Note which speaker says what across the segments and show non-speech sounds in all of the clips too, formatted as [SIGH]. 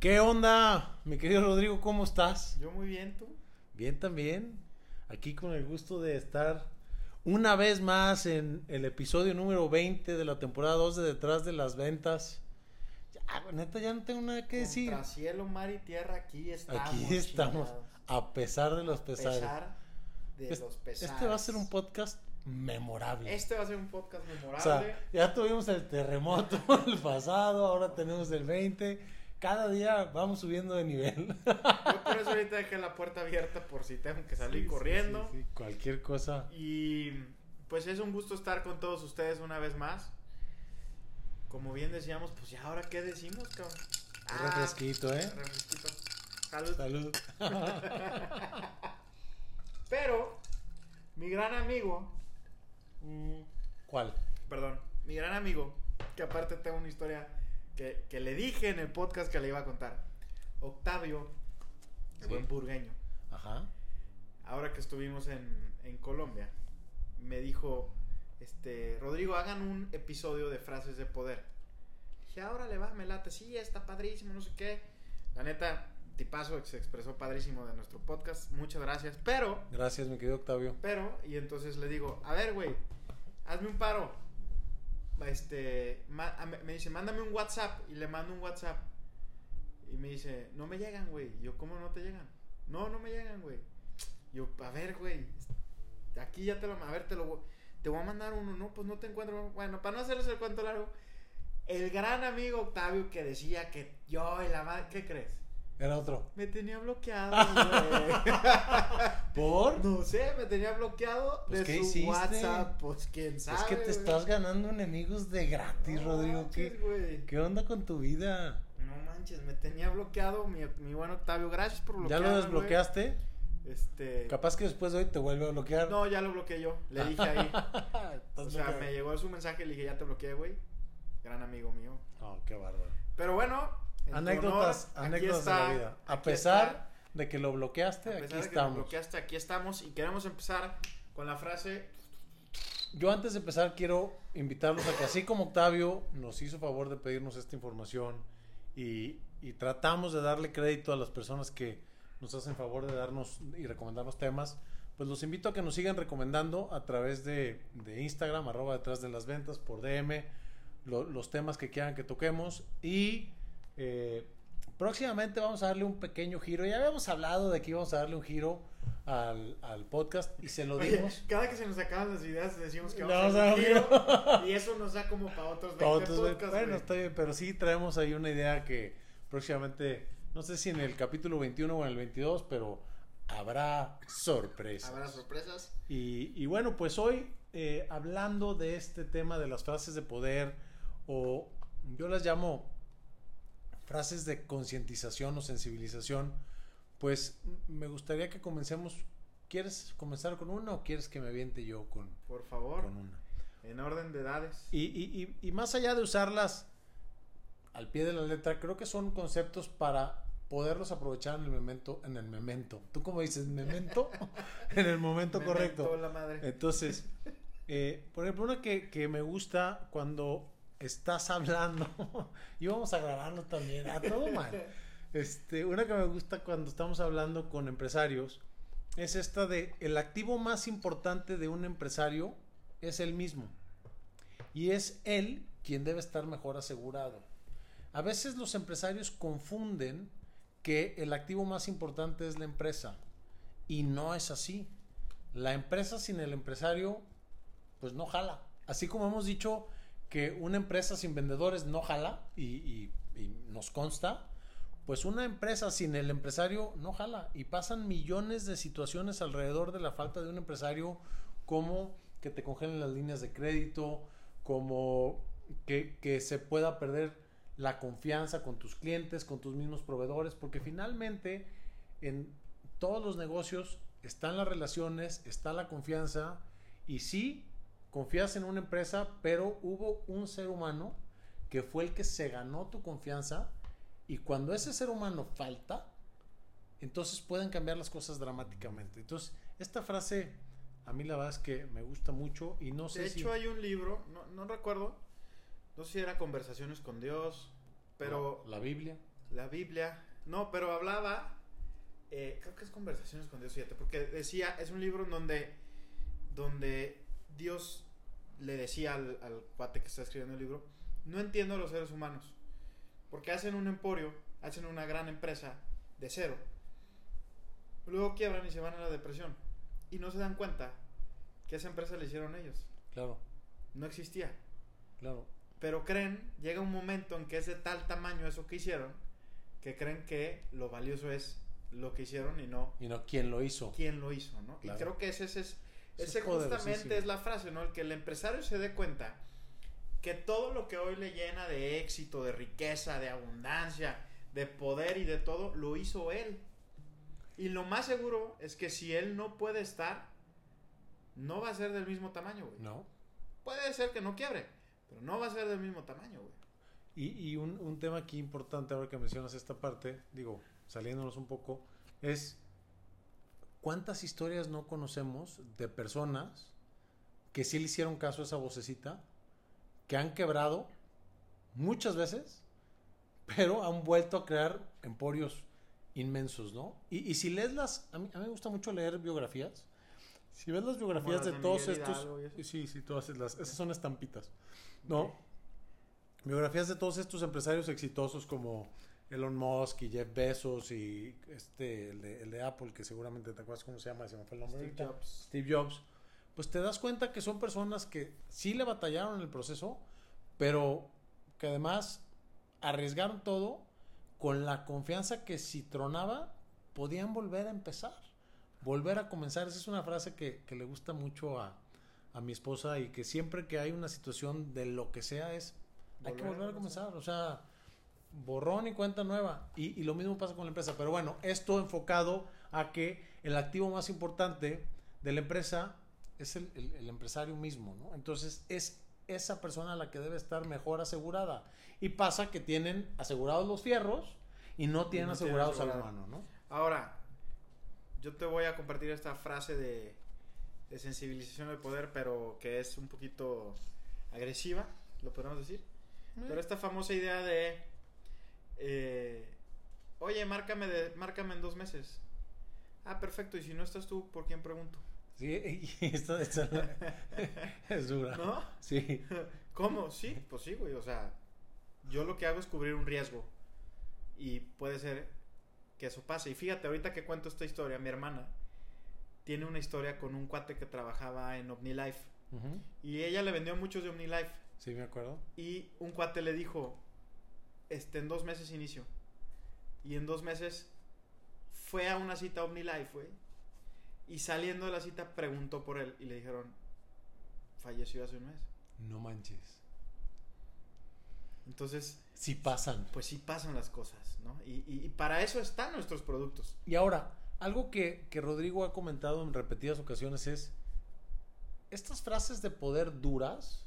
Speaker 1: ¿Qué onda, mi querido Rodrigo? ¿Cómo estás?
Speaker 2: Yo muy bien, ¿tú?
Speaker 1: Bien también. Aquí con el gusto de estar una vez más en el episodio número 20 de la temporada 2 de Detrás de las Ventas. Ya, neta, ya no tengo nada que decir.
Speaker 2: Contra cielo, mar y tierra, aquí estamos.
Speaker 1: Aquí estamos, a pesar de los
Speaker 2: A
Speaker 1: pesares.
Speaker 2: pesar de
Speaker 1: Es-
Speaker 2: los pesares.
Speaker 1: Este va a ser un podcast memorable.
Speaker 2: Este va a ser un podcast
Speaker 1: O
Speaker 2: memorable.
Speaker 1: sea, ya tuvimos el terremoto [LAUGHS] el pasado, ahora tenemos el 20. Cada día vamos subiendo de nivel.
Speaker 2: Yo por eso ahorita dejé la puerta abierta por si tengo que salir
Speaker 1: Sí,
Speaker 2: corriendo.
Speaker 1: sí, sí, Cualquier cosa.
Speaker 2: Y pues es un gusto estar con todos ustedes una vez más. Como bien decíamos, pues ya ahora qué decimos, cabrón.
Speaker 1: Un refresquito, ¿eh?
Speaker 2: refresquito. Salud.
Speaker 1: Salud. [LAUGHS]
Speaker 2: Pero, mi gran amigo,
Speaker 1: Mm, ¿Cuál?
Speaker 2: perdón, mi gran amigo, que aparte tengo una historia que, que le dije en el podcast que le iba a contar. Octavio, el
Speaker 1: Sí.
Speaker 2: buen burgueño,
Speaker 1: Ajá.
Speaker 2: ahora que estuvimos en, en Colombia, me dijo, este, Rodrigo, hagan un episodio de frases de poder. Dije, ahora le va, me late, sí, está padrísimo, no sé qué. La neta, tipazo, se expresó padrísimo de nuestro podcast, muchas gracias. Pero,
Speaker 1: Gracias, mi querido Octavio.
Speaker 2: pero, y entonces le digo, a ver, güey, hazme un paro. Este, me dice, mándame un WhatsApp. Y le mando un WhatsApp. Y me dice, no me llegan, güey. Yo, ¿cómo no te llegan? No, no me llegan, güey. Yo, a ver, güey. Aquí ya te lo, a ver, te lo, te voy a mandar uno. No, pues no te encuentro. Bueno, para no hacerles el cuento largo, el gran amigo Octavio que decía que yo y la madre, ¿qué crees?
Speaker 1: Era otro.
Speaker 2: Me tenía bloqueado, güey.
Speaker 1: ¿Por?
Speaker 2: No sé, me tenía bloqueado
Speaker 1: Pues,
Speaker 2: de
Speaker 1: ¿qué
Speaker 2: su
Speaker 1: hiciste?
Speaker 2: WhatsApp. Pues quién sabe.
Speaker 1: es que te
Speaker 2: güey.
Speaker 1: estás ganando enemigos de gratis,
Speaker 2: No
Speaker 1: Rodrigo.
Speaker 2: manches,
Speaker 1: ¿Qué,
Speaker 2: güey.
Speaker 1: ¿Qué onda con tu vida?
Speaker 2: No manches, me tenía bloqueado mi, mi buen Octavio. Gracias por
Speaker 1: ¿Ya lo desbloqueaste?
Speaker 2: güey. Este.
Speaker 1: Capaz que después de hoy te vuelve a bloquear.
Speaker 2: No, ya lo bloqueé yo. Le dije ahí. [LAUGHS] O sea, me llegó su mensaje y le dije, ya te bloqueé, güey. Gran amigo mío.
Speaker 1: Oh, qué bárbaro.
Speaker 2: Pero bueno. En
Speaker 1: Anécdotas,
Speaker 2: honor, aquí
Speaker 1: anécdotas de la vida. A
Speaker 2: aquí
Speaker 1: pesar
Speaker 2: está.
Speaker 1: de que lo bloqueaste,
Speaker 2: A
Speaker 1: aquí
Speaker 2: pesar de que
Speaker 1: estamos.
Speaker 2: bloqueaste, aquí estamos. Y queremos empezar con la frase.
Speaker 1: Yo antes de empezar quiero invitarlos a que así como Octavio nos hizo favor de pedirnos esta información y, y tratamos de darle crédito a las personas que nos hacen favor de darnos y recomendarnos temas, pues los invito a que nos sigan recomendando a través de, de Instagram, arroba detrás de las ventas, por DM, lo- los temas que quieran que toquemos y eh, próximamente vamos a darle un pequeño giro. Ya habíamos hablado de que íbamos a darle un giro al, al podcast y se lo
Speaker 2: Oye,
Speaker 1: dimos.
Speaker 2: cada que se nos acaban las ideas decimos que vamos
Speaker 1: vamos
Speaker 2: a hacer un giro, Y eso nos da como para otros 20
Speaker 1: Para otros, güey.
Speaker 2: podcasts,
Speaker 1: bueno, está bien, pero sí traemos ahí una idea que próximamente, no sé si en el capítulo 21 o en el 22, pero habrá sorpresas.
Speaker 2: Habrá sorpresas.
Speaker 1: Y, y bueno, pues hoy eh, hablando de este tema de las frases de poder, o yo las llamo frases de concientización o sensibilización, pues me gustaría que comencemos. ¿Quieres comenzar con una o quieres que me aviente yo con,
Speaker 2: Por favor.
Speaker 1: con una?
Speaker 2: En orden de edades.
Speaker 1: Y, y- y- y más allá de usarlas al pie de la letra, creo que son conceptos para poderlos aprovechar en el momento, en el memento. ¿Tú cómo dices? ¿Memento? [LAUGHS] [LAUGHS] en el momento
Speaker 2: Me
Speaker 1: correcto.
Speaker 2: la madre.
Speaker 1: Entonces, eh, por ejemplo, una que, que me gusta cuando estás hablando, [LAUGHS] y vamos a grabarlo también, a todo mal. Este, una que me gusta cuando estamos hablando con empresarios es esta de el activo más importante de un empresario es el mismo. Y es él quien debe estar mejor asegurado. A veces los empresarios confunden que el activo más importante es la empresa. Y no es así. La empresa sin el empresario, pues no jala. Así como hemos dicho que una empresa sin vendedores no jala y, nos consta, pues una empresa sin el empresario no jala. Y pasan millones de situaciones alrededor de la falta de un empresario, como que te congelen las líneas de crédito, como que, que se pueda perder la confianza con tus clientes, con tus mismos proveedores, porque finalmente en todos los negocios están las relaciones, está la confianza y sí, confías en una empresa, pero hubo un ser humano que fue el que se ganó tu confianza y cuando ese ser humano falta, entonces pueden cambiar las cosas dramáticamente. Entonces, esta frase a mí la verdad es que me gusta mucho y no sé
Speaker 2: De
Speaker 1: si
Speaker 2: hecho, hay un libro, no, no recuerdo, no sé si era Conversaciones con Dios, pero
Speaker 1: la Biblia.
Speaker 2: La Biblia. No, pero hablaba. eh, creo que es Conversaciones con Dios, fíjate. Porque decía, es un libro donde. Donde Dios le decía al, al cuate que está escribiendo el libro: No entiendo a los seres humanos. Porque hacen un emporio, hacen una gran empresa de cero. Luego quiebran y se van a la depresión. Y no se dan cuenta que esa empresa la hicieron ellos.
Speaker 1: Claro,
Speaker 2: No existía.
Speaker 1: claro.
Speaker 2: Pero creen, llega un momento en que es de tal tamaño eso que hicieron, que creen que lo valioso es lo que hicieron y no
Speaker 1: Y no, ¿quién lo hizo?
Speaker 2: quién lo hizo, ¿no?
Speaker 1: Claro.
Speaker 2: Y creo que ese, ese es, ese
Speaker 1: es
Speaker 2: justamente es la frase, ¿no? El que el empresario se dé cuenta que todo lo que hoy le llena de éxito, de riqueza, de abundancia, de poder y de todo, lo hizo él. Y lo más seguro es que si él no puede estar, no va a ser del mismo tamaño, güey.
Speaker 1: No.
Speaker 2: Puede ser que no quiebre, pero no va a ser del mismo tamaño, güey.
Speaker 1: Y, y un, un tema aquí importante ahora que mencionas esta parte, digo, saliéndonos un poco, es cuántas historias no conocemos de personas que sí le hicieron caso a esa vocecita, que han quebrado muchas veces, pero han vuelto a crear emporios inmensos, ¿no? Y, y si lees las, a mí, a mí me gusta mucho leer biografías, si ves las biografías de,
Speaker 2: de
Speaker 1: todos estos, sí, sí, todas las, esas son estampitas, ¿no? Biografías de todos estos empresarios exitosos como Elon Musk y Jeff Bezos y este el de, el de Apple que seguramente te acuerdas cómo se llama se me fue el nombre
Speaker 2: Steve
Speaker 1: ahorita.
Speaker 2: Jobs.
Speaker 1: Steve Jobs pues te das cuenta que son personas que sí le batallaron en el proceso pero que además arriesgaron todo con la confianza que si tronaba podían volver a empezar volver a comenzar esa es una frase que, que le gusta mucho a, a mi esposa y que siempre que hay una situación de lo que sea es hay que
Speaker 2: Volver a
Speaker 1: volver a
Speaker 2: comenzar.
Speaker 1: comenzar, o sea, borrón y cuenta nueva. Y, y lo mismo pasa con la empresa. Pero bueno, esto enfocado a que el activo más importante de la empresa es el, el- el empresario mismo, ¿no? Entonces es esa persona la que debe estar mejor asegurada. Y pasa que tienen asegurados los fierros y no tienen
Speaker 2: no tienen
Speaker 1: asegurados al
Speaker 2: asegurado.
Speaker 1: humano, ¿no?
Speaker 2: Ahora, yo te voy a compartir esta frase de, de sensibilización del poder, pero que es un poquito agresiva, lo podemos decir. Pero esta famosa idea de, eh, oye, márcame, de, márcame en dos meses. Ah, perfecto, y si no estás tú, ¿por quién pregunto?
Speaker 1: Sí, y [LAUGHS] esta, esta- [LAUGHS] es dura.
Speaker 2: ¿No?
Speaker 1: Sí, [LAUGHS]
Speaker 2: ¿Cómo? Sí, pues sí, güey. O sea, yo lo que hago es cubrir un riesgo. Y puede ser que eso pase. Y fíjate, ahorita que cuento esta historia, mi hermana tiene una historia con un cuate que trabajaba en OmniLife. Y ella le vendió muchos de OmniLife.
Speaker 1: sí, me acuerdo.
Speaker 2: Y un cuate le dijo, este, en dos meses inicio. Y en dos meses fue a una cita OmniLife, güey. Y saliendo de la cita preguntó por él y le dijeron, falleció hace un mes.
Speaker 1: No manches.
Speaker 2: Entonces,
Speaker 1: Sí pasan.
Speaker 2: pues sí pasan las cosas, ¿no? Y, y- y para eso están nuestros productos.
Speaker 1: Y ahora, algo que, que Rodrigo ha comentado en repetidas ocasiones es, estas frases de poder duras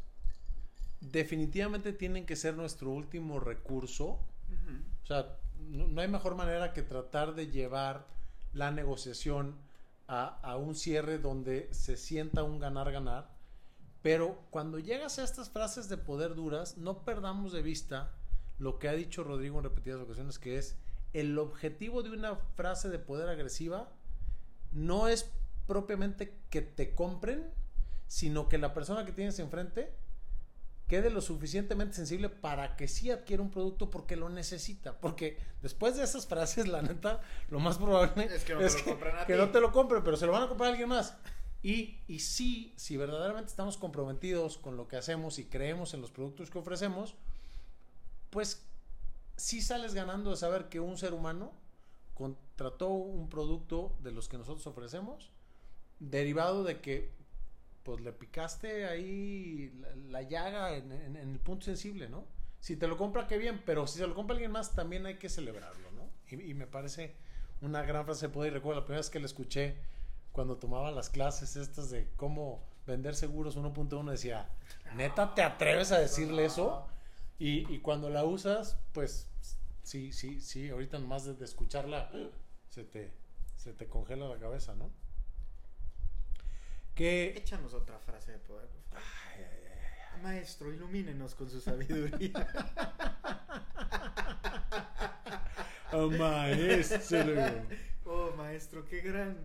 Speaker 1: definitivamente tienen que ser nuestro último recurso. O sea, no, no hay mejor manera que tratar de llevar la negociación a, a un cierre donde se sienta un ganar-ganar. Pero cuando llegas a estas frases de poder duras, no perdamos de vista lo que ha dicho Rodrigo en repetidas ocasiones, que es el objetivo de una frase de poder agresiva no es propiamente que te compren, sino que la persona que tienes enfrente quede lo suficientemente sensible para que sí adquiera un producto porque lo necesita. Porque después de esas frases, la neta, lo más probable
Speaker 2: Es que no te lo compren a
Speaker 1: que
Speaker 2: ti.
Speaker 1: no te lo compren, pero se lo van a comprar a alguien más. Y, y sí, si verdaderamente estamos comprometidos con lo que hacemos y creemos en los productos que ofrecemos, pues sí sales ganando de saber que un ser humano contrató un producto de los que nosotros ofrecemos, derivado de que pues le picaste ahí la, la llaga en, en- en el punto sensible, ¿no? Si te lo compra, qué bien, pero si se lo compra alguien más, también hay que celebrarlo, ¿no? Y, y me parece una gran frase de poder. Y recuerdo la primera vez que la escuché cuando tomaba las clases estas de cómo vender seguros 1.1, decía, ¿neta te atreves a decirle eso? Y, y cuando la usas, pues sí, sí, sí, ahorita nomás de, de escucharla se te, se te congela la cabeza, ¿no? Que
Speaker 2: Échanos otra frase de poder. por favor. Maestro, ilumínenos con su sabiduría. [LAUGHS]
Speaker 1: Oh, maestro.
Speaker 2: Oh, maestro, qué gran,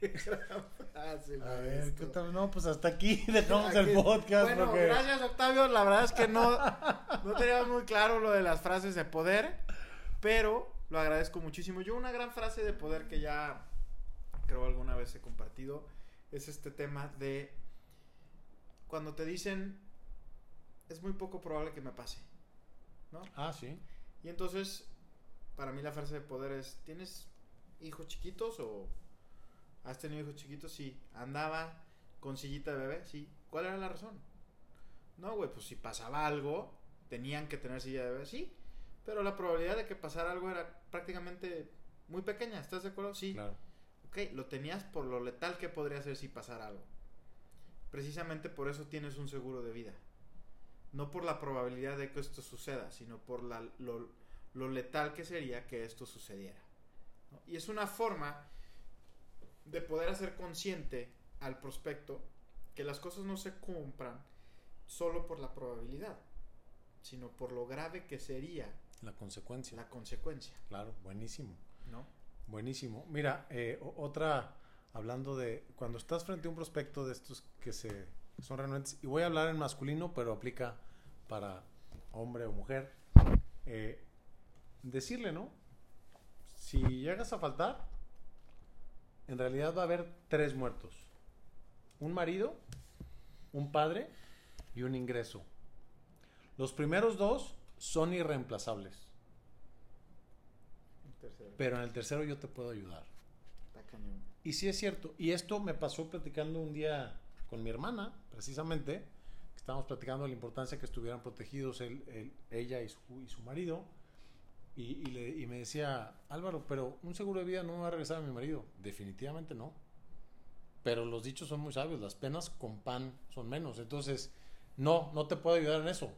Speaker 2: qué gran frase,
Speaker 1: A ver,
Speaker 2: maestro.
Speaker 1: ¿qué tal? No, pues hasta aquí [LAUGHS] dejamos el podcast.
Speaker 2: Bueno,
Speaker 1: porque...
Speaker 2: gracias Octavio. La verdad es que no, no teníamos muy claro lo de las frases de poder, pero lo agradezco muchísimo. Yo una gran frase de poder que ya creo alguna vez he compartido es este tema de cuando te dicen es muy poco probable que me pase, ¿no?
Speaker 1: Ah, sí.
Speaker 2: Y entonces, para mí la frase de poder es, ¿tienes hijos chiquitos o has tenido hijos chiquitos? Sí. ¿Andaba con sillita de bebé? Sí. ¿Cuál era la razón? No, güey, pues si pasaba algo, tenían que tener silla de bebé, sí. Pero la probabilidad de que pasara algo era prácticamente muy pequeña, ¿estás de acuerdo? Sí.
Speaker 1: Claro.
Speaker 2: Ok, lo tenías por lo letal que podría ser si pasara algo. Precisamente por eso tienes un seguro de vida. No por la probabilidad de que esto suceda, sino por la- lo, lo letal que sería que esto sucediera. ¿no? Y es una forma de poder hacer consciente al prospecto que las cosas no se compran solo por la probabilidad, sino por lo grave que sería
Speaker 1: La consecuencia.
Speaker 2: la consecuencia,
Speaker 1: Claro, buenísimo. Buenísimo. Mira, eh, otra, hablando de cuando estás frente a un prospecto de estos que se son renuentes, y voy a hablar en masculino, pero aplica para hombre o mujer, eh, decirle, ¿no? Si llegas a faltar, en realidad va a haber tres muertos. Un marido, un padre y un ingreso. Los primeros dos son irreemplazables.
Speaker 2: Tercero.
Speaker 1: Pero en el tercero yo te puedo ayudar.
Speaker 2: Está cañón.
Speaker 1: Y sí es cierto. Y esto me pasó platicando un día con mi hermana, precisamente. Estábamos platicando de la importancia que estuvieran protegidos él- él- ella y su, y su marido. Y, y le- y me decía, Álvaro, pero un seguro de vida no me va a regresar a mi marido. Definitivamente no. Pero los dichos son muy sabios. Las penas con pan son menos. Entonces, no, no te puedo ayudar en eso.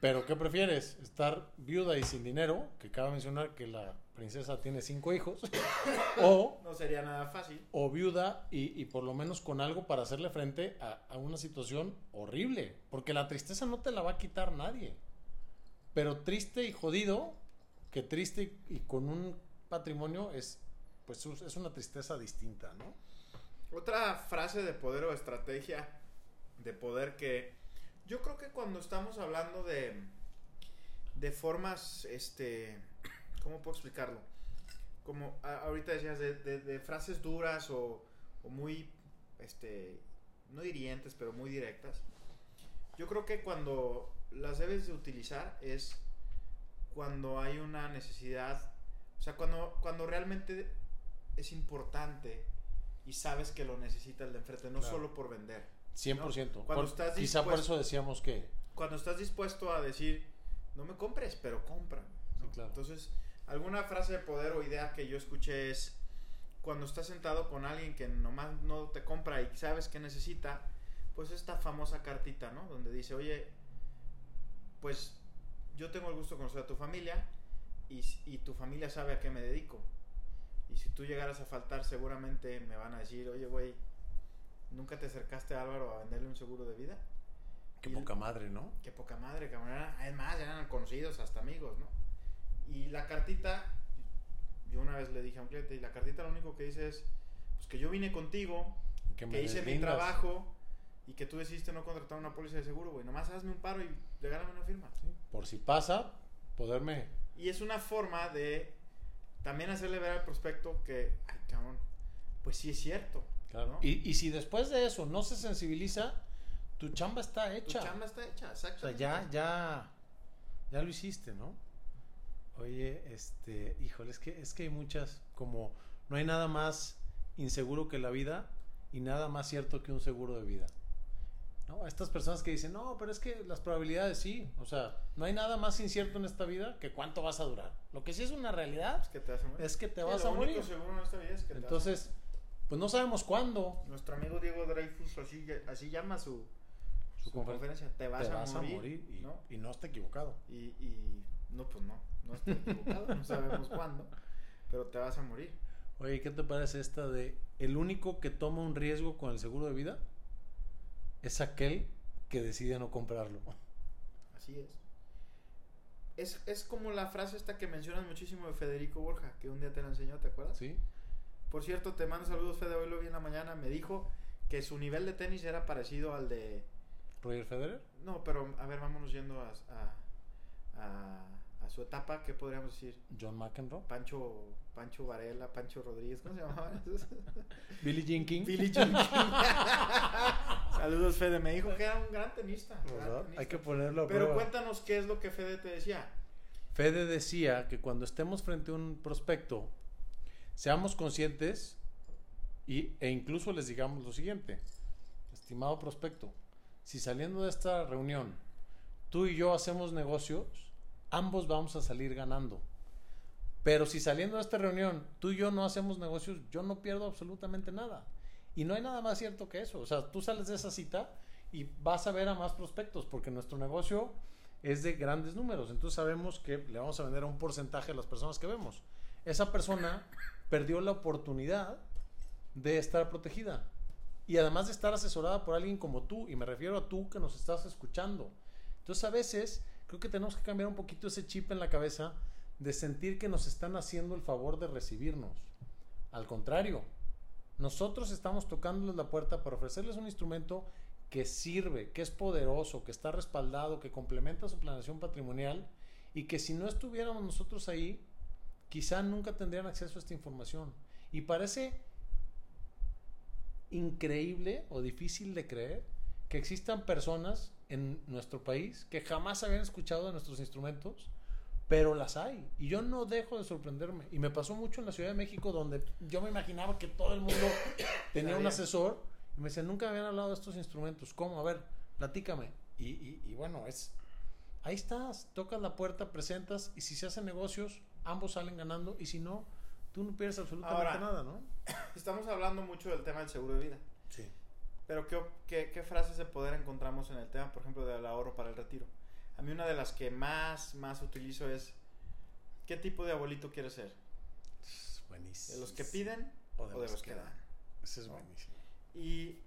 Speaker 1: Pero, ¿qué prefieres? ¿Estar viuda y sin dinero? Que cabe mencionar que la princesa tiene cinco hijos. [LAUGHS] o
Speaker 2: No sería nada fácil.
Speaker 1: o viuda y, y por lo menos con algo para hacerle frente a, a una situación horrible. Porque la tristeza no te la va a quitar nadie. Pero triste y jodido, que triste y, y con un patrimonio es, pues es una tristeza distinta, ¿no?
Speaker 2: Otra frase de poder o estrategia de poder que yo creo que cuando estamos hablando de de formas, este, ¿cómo puedo explicarlo? Como a- ahorita decías de, de- de frases duras o, o muy, este, no hirientes, pero muy directas. Yo creo que cuando las debes de utilizar es cuando hay una necesidad, o sea, cuando, cuando realmente es importante y sabes que lo necesita el de enfrente, no
Speaker 1: Claro.
Speaker 2: solo por vender.
Speaker 1: 100%.
Speaker 2: Cuando
Speaker 1: Por-
Speaker 2: estás
Speaker 1: quizá por eso decíamos que...
Speaker 2: Cuando estás dispuesto a decir, no me compres, pero compra. ¿no?
Speaker 1: Sí, claro.
Speaker 2: Entonces, alguna frase de poder o idea que yo escuché es, cuando estás sentado con alguien que nomás no te compra y sabes que necesita, pues esta famosa cartita, ¿no? Donde dice, oye, pues yo tengo el gusto de conocer a tu familia y, y tu familia sabe a qué me dedico. Y si tú llegaras a faltar, seguramente me van a decir, oye, güey, ¿nunca te acercaste a Álvaro a venderle un seguro de vida?
Speaker 1: Qué
Speaker 2: Y-
Speaker 1: poca madre, ¿no?
Speaker 2: Qué poca madre, cabrón. Además, eran conocidos, hasta amigos, ¿no? Y la cartita, yo una vez le dije a un cliente, y la cartita lo único que dice es, pues que yo vine contigo,
Speaker 1: Que,
Speaker 2: que hice mi trabajo y que tú decidiste no contratar una póliza de seguro, güey. Nomás hazme un paro y regálame una firma.
Speaker 1: Sí, Por si pasa, poderme...
Speaker 2: Y es una forma de también hacerle ver al prospecto que, ay, cabrón, pues sí es cierto.
Speaker 1: Claro. Y, y si después de eso no se sensibiliza, tu chamba está
Speaker 2: Tu
Speaker 1: hecha.
Speaker 2: chamba está hecha,
Speaker 1: O sea, ya, ya, ya lo hiciste, ¿no? Oye, este, híjole, es que, es que hay muchas, como no hay nada más inseguro que la vida y nada más cierto que un seguro de vida. ¿No? Estas personas que dicen, no, pero es que las probabilidades sí, o sea, no hay nada más incierto en esta vida que cuánto vas a durar. Lo que sí es una realidad
Speaker 2: Es que te vas a morir.
Speaker 1: es que te
Speaker 2: Sí,
Speaker 1: vas
Speaker 2: lo
Speaker 1: a
Speaker 2: único
Speaker 1: morir.
Speaker 2: seguro en esta vida es que te vas a
Speaker 1: Entonces, pues no sabemos cuándo
Speaker 2: Nuestro amigo Diego Dreyfus así, así llama su,
Speaker 1: su
Speaker 2: su
Speaker 1: conferencia.
Speaker 2: conferencia. Te vas,
Speaker 1: Te
Speaker 2: a,
Speaker 1: vas
Speaker 2: morir,
Speaker 1: a morir y
Speaker 2: ¿no?
Speaker 1: y no está equivocado.
Speaker 2: Y, y no, pues no, no estoy equivocado, no sabemos [LAUGHS] cuándo, pero te vas a morir.
Speaker 1: Oye, ¿qué te parece esta de el único que toma un riesgo con el seguro de vida es aquel que decide no comprarlo?
Speaker 2: Así es. es, es como la frase esta que mencionas muchísimo de Federico Borja, que un día te la enseñó, ¿te acuerdas?
Speaker 1: Sí.
Speaker 2: Por cierto, te mando saludos, Fede, hoy lo vi en la mañana, me dijo que su nivel de tenis era parecido al de...
Speaker 1: Roger Federer.
Speaker 2: No, pero a ver, vámonos yendo a, a, a, a su etapa, ¿qué podríamos decir?
Speaker 1: John McEnroe.
Speaker 2: Pancho, Pancho Varela, Pancho Rodríguez, ¿cómo se llamaban esos? [LAUGHS]
Speaker 1: Billie Jean King.
Speaker 2: Billy Jean King. [LAUGHS] Saludos, Fede. Me dijo que era un gran tenista. tenista.
Speaker 1: Hay que ponerlo a
Speaker 2: Pero
Speaker 1: prueba.
Speaker 2: cuéntanos qué es lo que Fede te decía.
Speaker 1: Fede decía que cuando estemos frente a un prospecto, seamos conscientes y, e incluso les digamos lo siguiente, estimado prospecto, si saliendo de esta reunión tú y yo hacemos negocios, ambos vamos a salir ganando. Pero si saliendo de esta reunión tú y yo no hacemos negocios, yo no pierdo absolutamente nada. Y no hay nada más cierto que eso. O sea, tú sales de esa cita y vas a ver a más prospectos porque nuestro negocio es de grandes números. Entonces sabemos que le vamos a vender a un porcentaje a las personas que vemos. Esa persona perdió la oportunidad de estar protegida. Y además de estar asesorada por alguien como tú, y me refiero a tú que nos estás escuchando. Entonces a veces creo que tenemos que cambiar un poquito ese chip en la cabeza de sentir que nos están haciendo el favor de recibirnos. Al contrario, nosotros estamos tocándoles la puerta para ofrecerles un instrumento que sirve, que es poderoso, que está respaldado, que complementa su planeación patrimonial y que si no estuviéramos nosotros ahí, quizá nunca tendrían acceso a esta información. Y parece increíble o difícil de creer que existan personas en nuestro país que jamás habían escuchado de nuestros instrumentos, pero las hay. Y yo no dejo de sorprenderme. Y me pasó mucho en la Ciudad de México, donde yo me imaginaba que todo el mundo [COUGHS] tenía un asesor. Y me decían, nunca habían hablado de estos instrumentos. ¿Cómo? A ver, platícame. Y, y- y bueno, es... Ahí estás, tocas la puerta, presentas, y si se hacen negocios, ambos salen ganando, y si no, tú no pierdes absolutamente
Speaker 2: Ahora-
Speaker 1: nada, ¿no? [COUGHS]
Speaker 2: Estamos hablando mucho del tema del seguro de vida.
Speaker 1: Sí.
Speaker 2: Pero ¿qué, qué, qué frases de poder encontramos en el tema, por ejemplo, del ahorro para el retiro? A mí una de las que más, más utilizo es, ¿qué tipo de abuelito quieres ser?
Speaker 1: Es buenísimo.
Speaker 2: ¿De los que piden o de, los, que dan?
Speaker 1: Ese es buenísimo.
Speaker 2: Y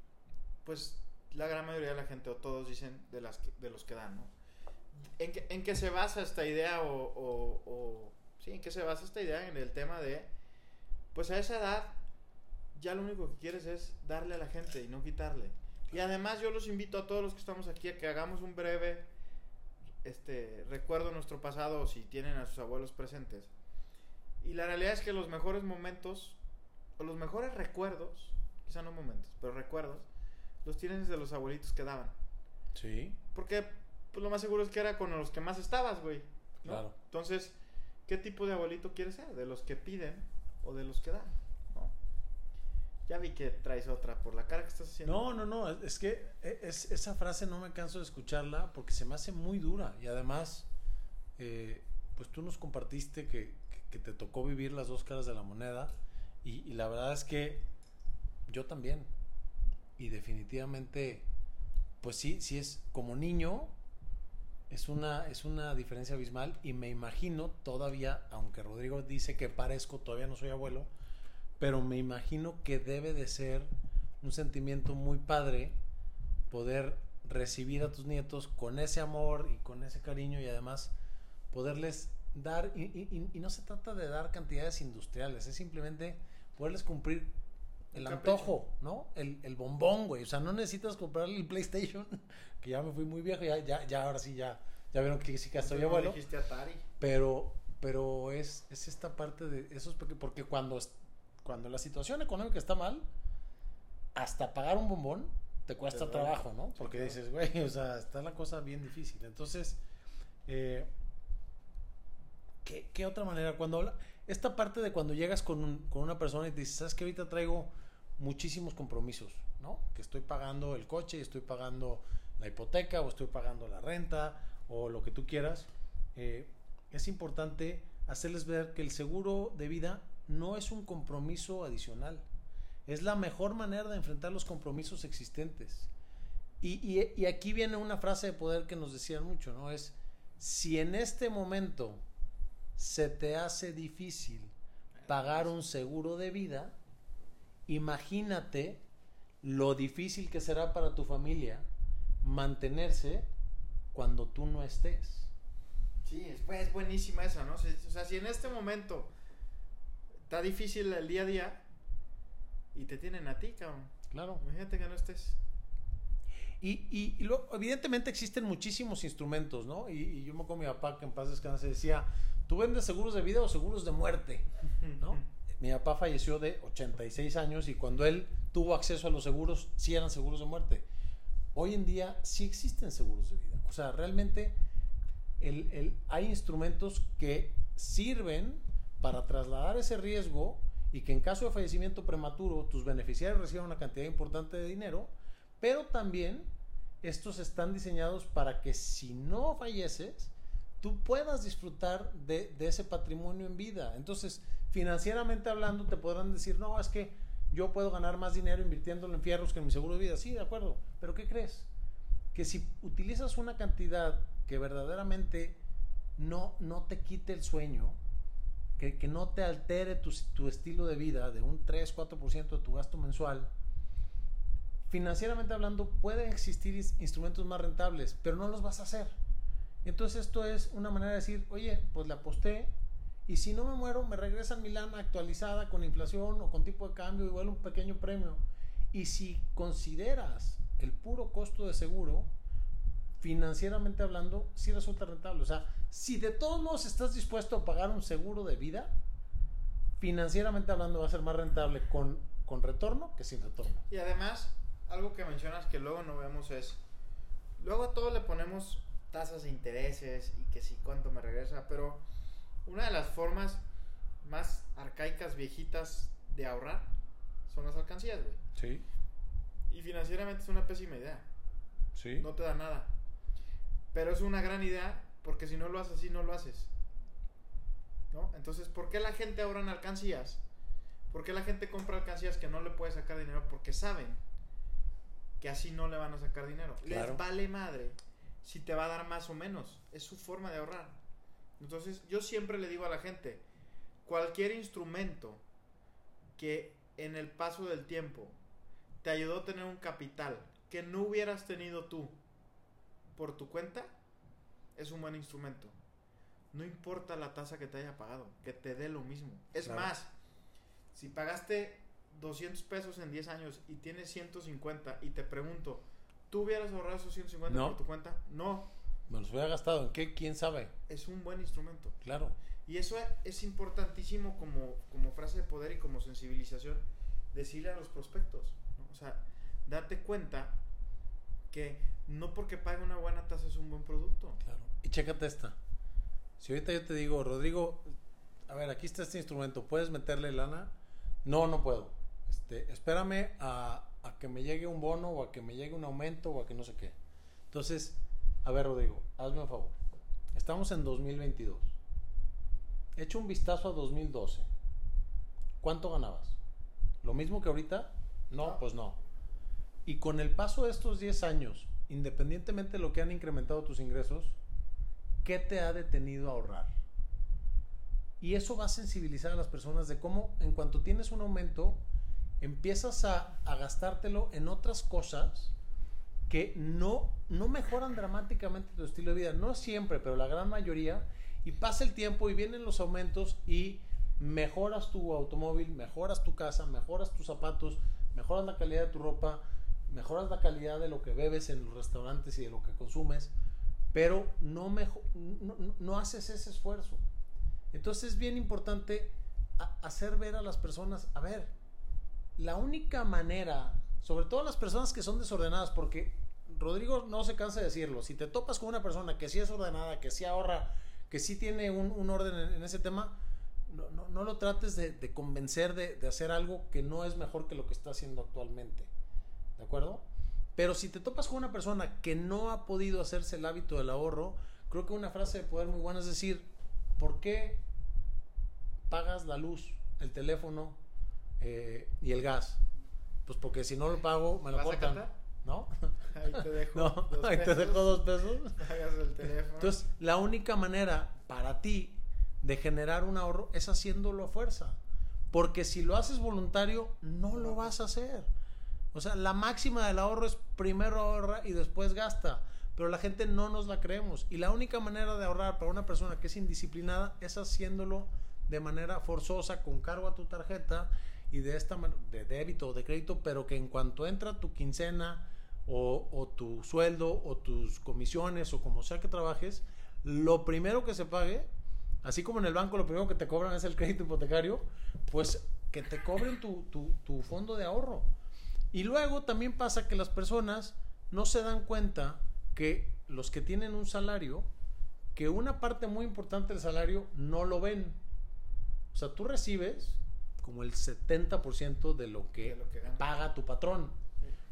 Speaker 2: pues la gran mayoría de la gente o todos dicen de, las que- de los que dan, ¿no? ¿En qué, en qué se basa esta idea o, o- o- Sí, ¿en qué se basa esta idea? En el tema de, pues a esa edad ya lo único que quieres es darle a la gente y no quitarle. Y además yo los invito a todos los que estamos aquí a que hagamos un breve este, recuerdo de nuestro pasado si tienen a sus abuelos presentes. Y la realidad es que los mejores momentos, o los mejores recuerdos, quizá no momentos, pero recuerdos, los tienes de los abuelitos que daban.
Speaker 1: Sí,
Speaker 2: Porque pues, lo más seguro es que era con los que más estabas, güey. ¿no?
Speaker 1: Claro.
Speaker 2: Entonces, ¿qué tipo de abuelito quieres ser? ¿De los que piden o de los que dan? Ya vi que traes otra por la cara que estás haciendo.
Speaker 1: No, no, no, es- que e- es, esa frase no me canso de escucharla porque se me hace muy dura y además, eh, pues tú nos compartiste que te tocó vivir las dos caras de la moneda y, y la verdad es que yo también y definitivamente, pues sí, sí es como niño, es una, es una diferencia abismal y me imagino todavía, aunque Rodrigo dice que parezco, todavía no soy abuelo, pero me imagino que debe de ser un sentimiento muy padre poder recibir a tus nietos con ese amor y con ese cariño y además poderles dar, y, y- y- no se trata de dar cantidades industriales, es simplemente poderles cumplir el
Speaker 2: capricho.
Speaker 1: antojo, ¿no? El, el bombón, güey. O sea, no necesitas comprarle el PlayStation, [LAUGHS] que ya me fui muy viejo, ya, ya, ya ahora sí, ya, ya vieron que sí que estoy abuelo.
Speaker 2: dijiste Atari.
Speaker 1: Pero, pero es, es esta parte de esos porque, porque cuando, cuando la situación económica está mal, hasta pagar un bombón te cuesta trabajo, ¿no?
Speaker 2: Sí,
Speaker 1: Porque
Speaker 2: claro.
Speaker 1: dices, güey, o sea, está la cosa bien difícil. Entonces, eh, ¿qué, qué otra manera? Cuando habla, esta parte de cuando llegas con, un- con una persona y te dices, sabes que ahorita traigo muchísimos compromisos, ¿no? Que estoy pagando el coche, estoy pagando la hipoteca, o estoy pagando la renta, o lo que tú quieras. Eh, es importante hacerles ver que el seguro de vida no es un compromiso adicional. Es la mejor manera de enfrentar los compromisos existentes. Y, y- y aquí viene una frase de poder que nos decían mucho, ¿no? Es, si en este momento se te hace difícil pagar un seguro de vida, imagínate lo difícil que será para tu familia mantenerse cuando tú no estés.
Speaker 2: Sí, es, pues, es buenísima esa, ¿no? O sea, si en este momento está difícil el día a día y te tienen a ti, cabrón.
Speaker 1: Claro.
Speaker 2: Imagínate que no estés.
Speaker 1: Y, y, y luego, evidentemente existen muchísimos instrumentos, ¿no? Y, y yo me acuerdo mi papá que en paz descanse decía, ¿tú vendes seguros de vida o seguros de muerte? [LAUGHS] ¿No? Mi papá falleció de 86 años y cuando él tuvo acceso a los seguros, sí eran seguros de muerte. Hoy en día sí existen seguros de vida. O sea, realmente hay instrumentos que sirven para trasladar ese riesgo y que en caso de fallecimiento prematuro tus beneficiarios reciban una cantidad importante de dinero, pero también estos están diseñados para que si no falleces, tú puedas disfrutar de, ese patrimonio en vida. Entonces, financieramente hablando, te podrán decir, no, es que yo puedo ganar más dinero invirtiéndolo en fierros que en mi seguro de vida. Sí, de acuerdo, pero ¿qué crees? Que si utilizas una cantidad que verdaderamente no, no te quite el sueño, que, que no te altere tu, tu estilo de vida de un 3-4% de tu gasto mensual, financieramente hablando, pueden existir ins- instrumentos más rentables, pero no los vas a hacer. Entonces esto es una manera de decir, oye, pues le aposté y si no me muero, me regresan mi lana actualizada con inflación o con tipo de cambio, igual un pequeño premio. Y si consideras el puro costo de seguro, financieramente hablando, sí resulta rentable. O sea, si de todos modos estás dispuesto a pagar un seguro de vida, financieramente hablando va a ser más rentable con, con retorno que sin retorno.
Speaker 2: Y además, algo que mencionas que luego no vemos es, luego a todo le ponemos tasas de intereses y que si cuánto me regresa, pero una de las formas más arcaicas, viejitas de ahorrar son las alcancías, güey.
Speaker 1: Sí,
Speaker 2: Y financieramente es una pésima idea,
Speaker 1: sí.
Speaker 2: no te da nada. Pero es una gran idea porque si no lo haces así, no lo haces. ¿No? Entonces, ¿por qué la gente ahorra en alcancías? ¿Por qué la gente compra alcancías que no le puede sacar dinero? Porque saben que así no le van a sacar dinero.
Speaker 1: Claro.
Speaker 2: Les vale madre si te va a dar más o menos. Es su forma de ahorrar. Entonces, yo siempre le digo a la gente, cualquier instrumento que en el paso del tiempo te ayudó a tener un capital que no hubieras tenido tú por tu cuenta, es un buen instrumento. No importa la tasa que te haya pagado, que te dé lo mismo. Es
Speaker 1: Claro.
Speaker 2: más, si pagaste 200 pesos en 10 años y tienes 150 y te pregunto, ¿tú hubieras ahorrado esos 150
Speaker 1: No.
Speaker 2: por tu cuenta? No,
Speaker 1: Me los hubiera gastado en qué, quién sabe.
Speaker 2: es un buen instrumento.
Speaker 1: Claro.
Speaker 2: Y eso es importantísimo como, como frase de poder y como sensibilización, decirle a los prospectos. ¿no? O sea, date cuenta que no porque pague una buena tasa es un buen producto.
Speaker 1: Claro. Y chécate esta. Si ahorita yo te digo, Rodrigo, a ver, aquí está este instrumento, ¿puedes meterle lana? No, no puedo. Este, espérame a, a que me llegue un bono o a que me llegue un aumento o a que no sé qué. Entonces, a ver, Rodrigo, hazme un favor. Estamos en 2022. Echa un vistazo a 2012. ¿Cuánto ganabas? ¿Lo mismo que ahorita? No,
Speaker 2: No.
Speaker 1: pues no. Y con el paso de estos 10 años, independientemente de lo que han incrementado tus ingresos, ¿qué te ha detenido a ahorrar? Y eso va a sensibilizar a las personas de cómo en cuanto tienes un aumento, empiezas a, gastártelo en otras cosas que no, no mejoran dramáticamente tu estilo de vida. No siempre, pero la gran mayoría. Y pasa el tiempo y vienen los aumentos y mejoras tu automóvil, mejoras tu casa, mejoras tus zapatos, mejoras la calidad de tu ropa, mejoras la calidad de lo que bebes en los restaurantes y de lo que consumes, pero no, mejo- no, no- haces ese esfuerzo. Entonces es bien importante hacer ver a las personas, a ver, la única manera, sobre todo las personas que son desordenadas, porque Rodrigo no se cansa de decirlo, si te topas con una persona que sí es ordenada, que sí ahorra, que sí tiene un, orden en, ese tema, no, no- no lo trates de, de convencer de, de hacer algo que no es mejor que lo que está haciendo actualmente. ¿De acuerdo? Pero si te topas con una persona que no ha podido hacerse el hábito del ahorro, creo que una frase de poder muy buena es decir, ¿por qué pagas la luz, el teléfono eh, y el gas? Pues porque si no lo pago, me lo
Speaker 2: ¿Vas a
Speaker 1: cortan. ¿No? [LAUGHS]
Speaker 2: Ahí te dejo. [LAUGHS]
Speaker 1: No,
Speaker 2: dos
Speaker 1: ahí te
Speaker 2: pesos,
Speaker 1: dejo dos pesos. [LAUGHS]
Speaker 2: Pagas el teléfono.
Speaker 1: Entonces, la única manera para ti de generar un ahorro es haciéndolo a fuerza. Porque si lo haces voluntario, no lo vas a hacer. O sea, la máxima del ahorro es primero ahorra y después gasta. Pero la gente no nos la creemos. Y la única manera de ahorrar para una persona que es indisciplinada es haciéndolo de manera forzosa, con cargo a tu tarjeta y de esta de débito o de crédito, pero que en cuanto entra tu quincena o, o tu sueldo o tus comisiones o como sea que trabajes, lo primero que se pague, así como en el banco lo primero que te cobran es el crédito hipotecario, pues que te cobren tu, tu, tu fondo de ahorro. Y luego también pasa que las personas no se dan cuenta que los que tienen un salario, que una parte muy importante del salario no lo ven. O sea, tú recibes como el 70% de lo que,
Speaker 2: De lo que
Speaker 1: paga tu patrón.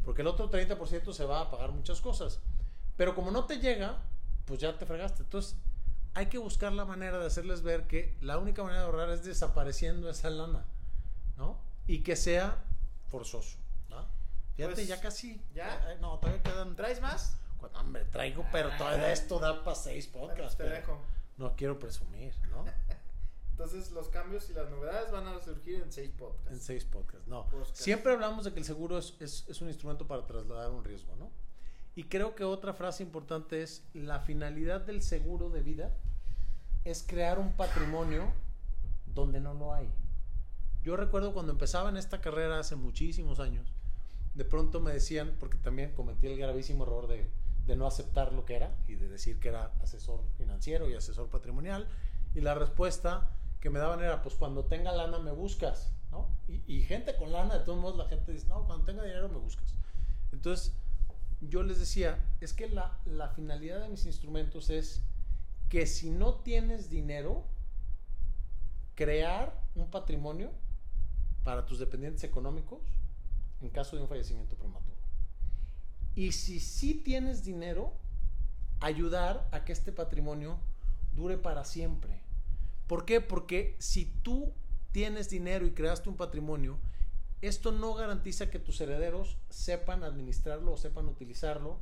Speaker 1: Porque el otro 30% se va a pagar muchas cosas. Pero como no te llega, pues ya te fregaste. Entonces, hay que buscar la manera de hacerles ver que la única manera de ahorrar es desapareciendo esa lana, ¿no? Y que sea forzoso, ¿no? Fíjate,
Speaker 2: Pues,
Speaker 1: ya casi.
Speaker 2: ¿ya?
Speaker 1: eh, No, todavía quedan.
Speaker 2: ¿Traes más?
Speaker 1: Cu- Hombre, traigo, pero todavía esto da para seis podcasts.
Speaker 2: te
Speaker 1: pero
Speaker 2: dejo.
Speaker 1: No quiero presumir, ¿no? [LAUGHS]
Speaker 2: Entonces los cambios y las novedades van a surgir en seis podcasts.
Speaker 1: En seis podcasts, no.
Speaker 2: Podcast.
Speaker 1: Siempre hablamos de que el seguro es, es, es un instrumento para trasladar un riesgo, ¿no? Y creo que otra frase importante es, la finalidad del seguro de vida es crear un patrimonio donde no lo hay. Yo recuerdo cuando empezaba en esta carrera hace muchísimos años, de pronto me decían, porque también cometí el gravísimo error de, de no aceptar lo que era y de decir que era asesor financiero y asesor patrimonial, y la respuesta que me daban era, pues cuando tenga lana me buscas, ¿no? Y, y gente con lana, de todos modos la gente dice, no, cuando tenga dinero me buscas. Entonces, yo les decía, es que la, la finalidad de mis instrumentos es que si no tienes dinero, crear un patrimonio para tus dependientes económicos en caso de un fallecimiento prematuro. Y si sí tienes dinero, ayudar a que este patrimonio dure para siempre. ¿Por qué? Porque si tú tienes dinero y creaste un patrimonio, esto no garantiza que tus herederos sepan administrarlo o sepan utilizarlo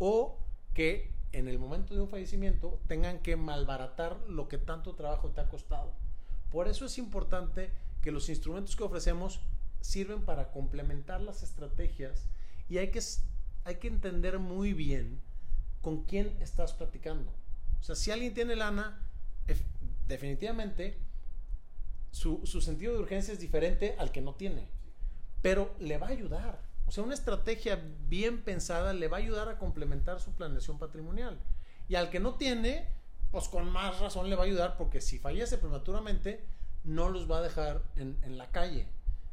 Speaker 1: o que en el momento de un fallecimiento tengan que malbaratar lo que tanto trabajo te ha costado. Por eso es importante que los instrumentos que ofrecemos sirven para complementar las estrategias y hay que, hay que entender muy bien con quién estás platicando. O sea, si alguien tiene lana, definitivamente su, su sentido de urgencia es diferente al que no tiene, pero le va a ayudar. O sea, una estrategia bien pensada le va a ayudar a complementar su planeación patrimonial. Y al que no tiene, pues con más razón le va a ayudar porque si fallece prematuramente, no los va a dejar en, en la calle.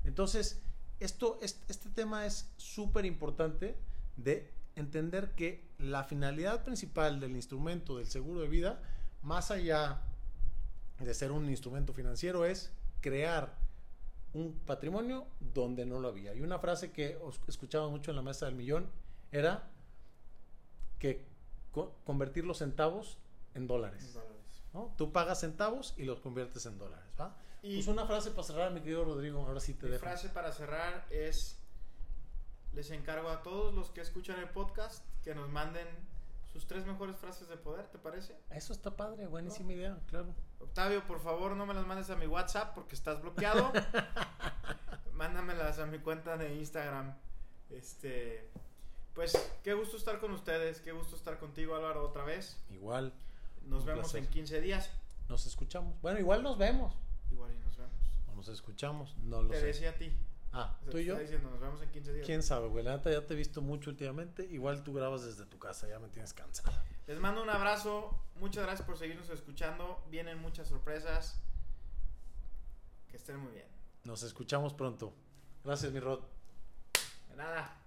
Speaker 1: Entonces, esto, es- este tema es súper importante de entender que la finalidad principal del instrumento del seguro de vida, más allá de ser un instrumento financiero, es crear un patrimonio donde no lo había. Y una frase que escuchaba mucho en la mesa del millón era que co- convertir los centavos en dólares.
Speaker 2: Dólares.
Speaker 1: ¿no? Tú pagas centavos y los conviertes en dólares. ¿va?
Speaker 2: Y
Speaker 1: Pues una frase para cerrar, mi querido Rodrigo, ahora sí te
Speaker 2: mi
Speaker 1: dejo.
Speaker 2: frase para cerrar es, les encargo a todos los que escuchan el podcast que nos manden sus tres mejores frases de poder, ¿te parece?
Speaker 1: Eso está padre, buenísima idea, claro.
Speaker 2: Octavio, por favor, no me las mandes a mi WhatsApp porque estás bloqueado. [LAUGHS] Mándamelas a mi cuenta de Instagram. Este, pues qué gusto estar con ustedes, qué gusto estar contigo, Álvaro, otra vez.
Speaker 1: Igual
Speaker 2: Nos vemos
Speaker 1: placer.
Speaker 2: en 15 días.
Speaker 1: nos escuchamos. Bueno, igual nos vemos.
Speaker 2: Igual y nos vemos.
Speaker 1: O nos escuchamos, no lo
Speaker 2: Te
Speaker 1: sé.
Speaker 2: decía a ti.
Speaker 1: Ah,
Speaker 2: O sea,
Speaker 1: tú y yo.
Speaker 2: diciendo, nos vemos en 15 días.
Speaker 1: Quién sabe, güey. La neta ya te he visto mucho últimamente. Igual tú grabas desde tu casa, ya me tienes cansado.
Speaker 2: Les mando un abrazo. Muchas gracias por seguirnos escuchando. Vienen muchas sorpresas. Que estén muy bien.
Speaker 1: Nos escuchamos pronto. Gracias, mi Rod.
Speaker 2: De nada.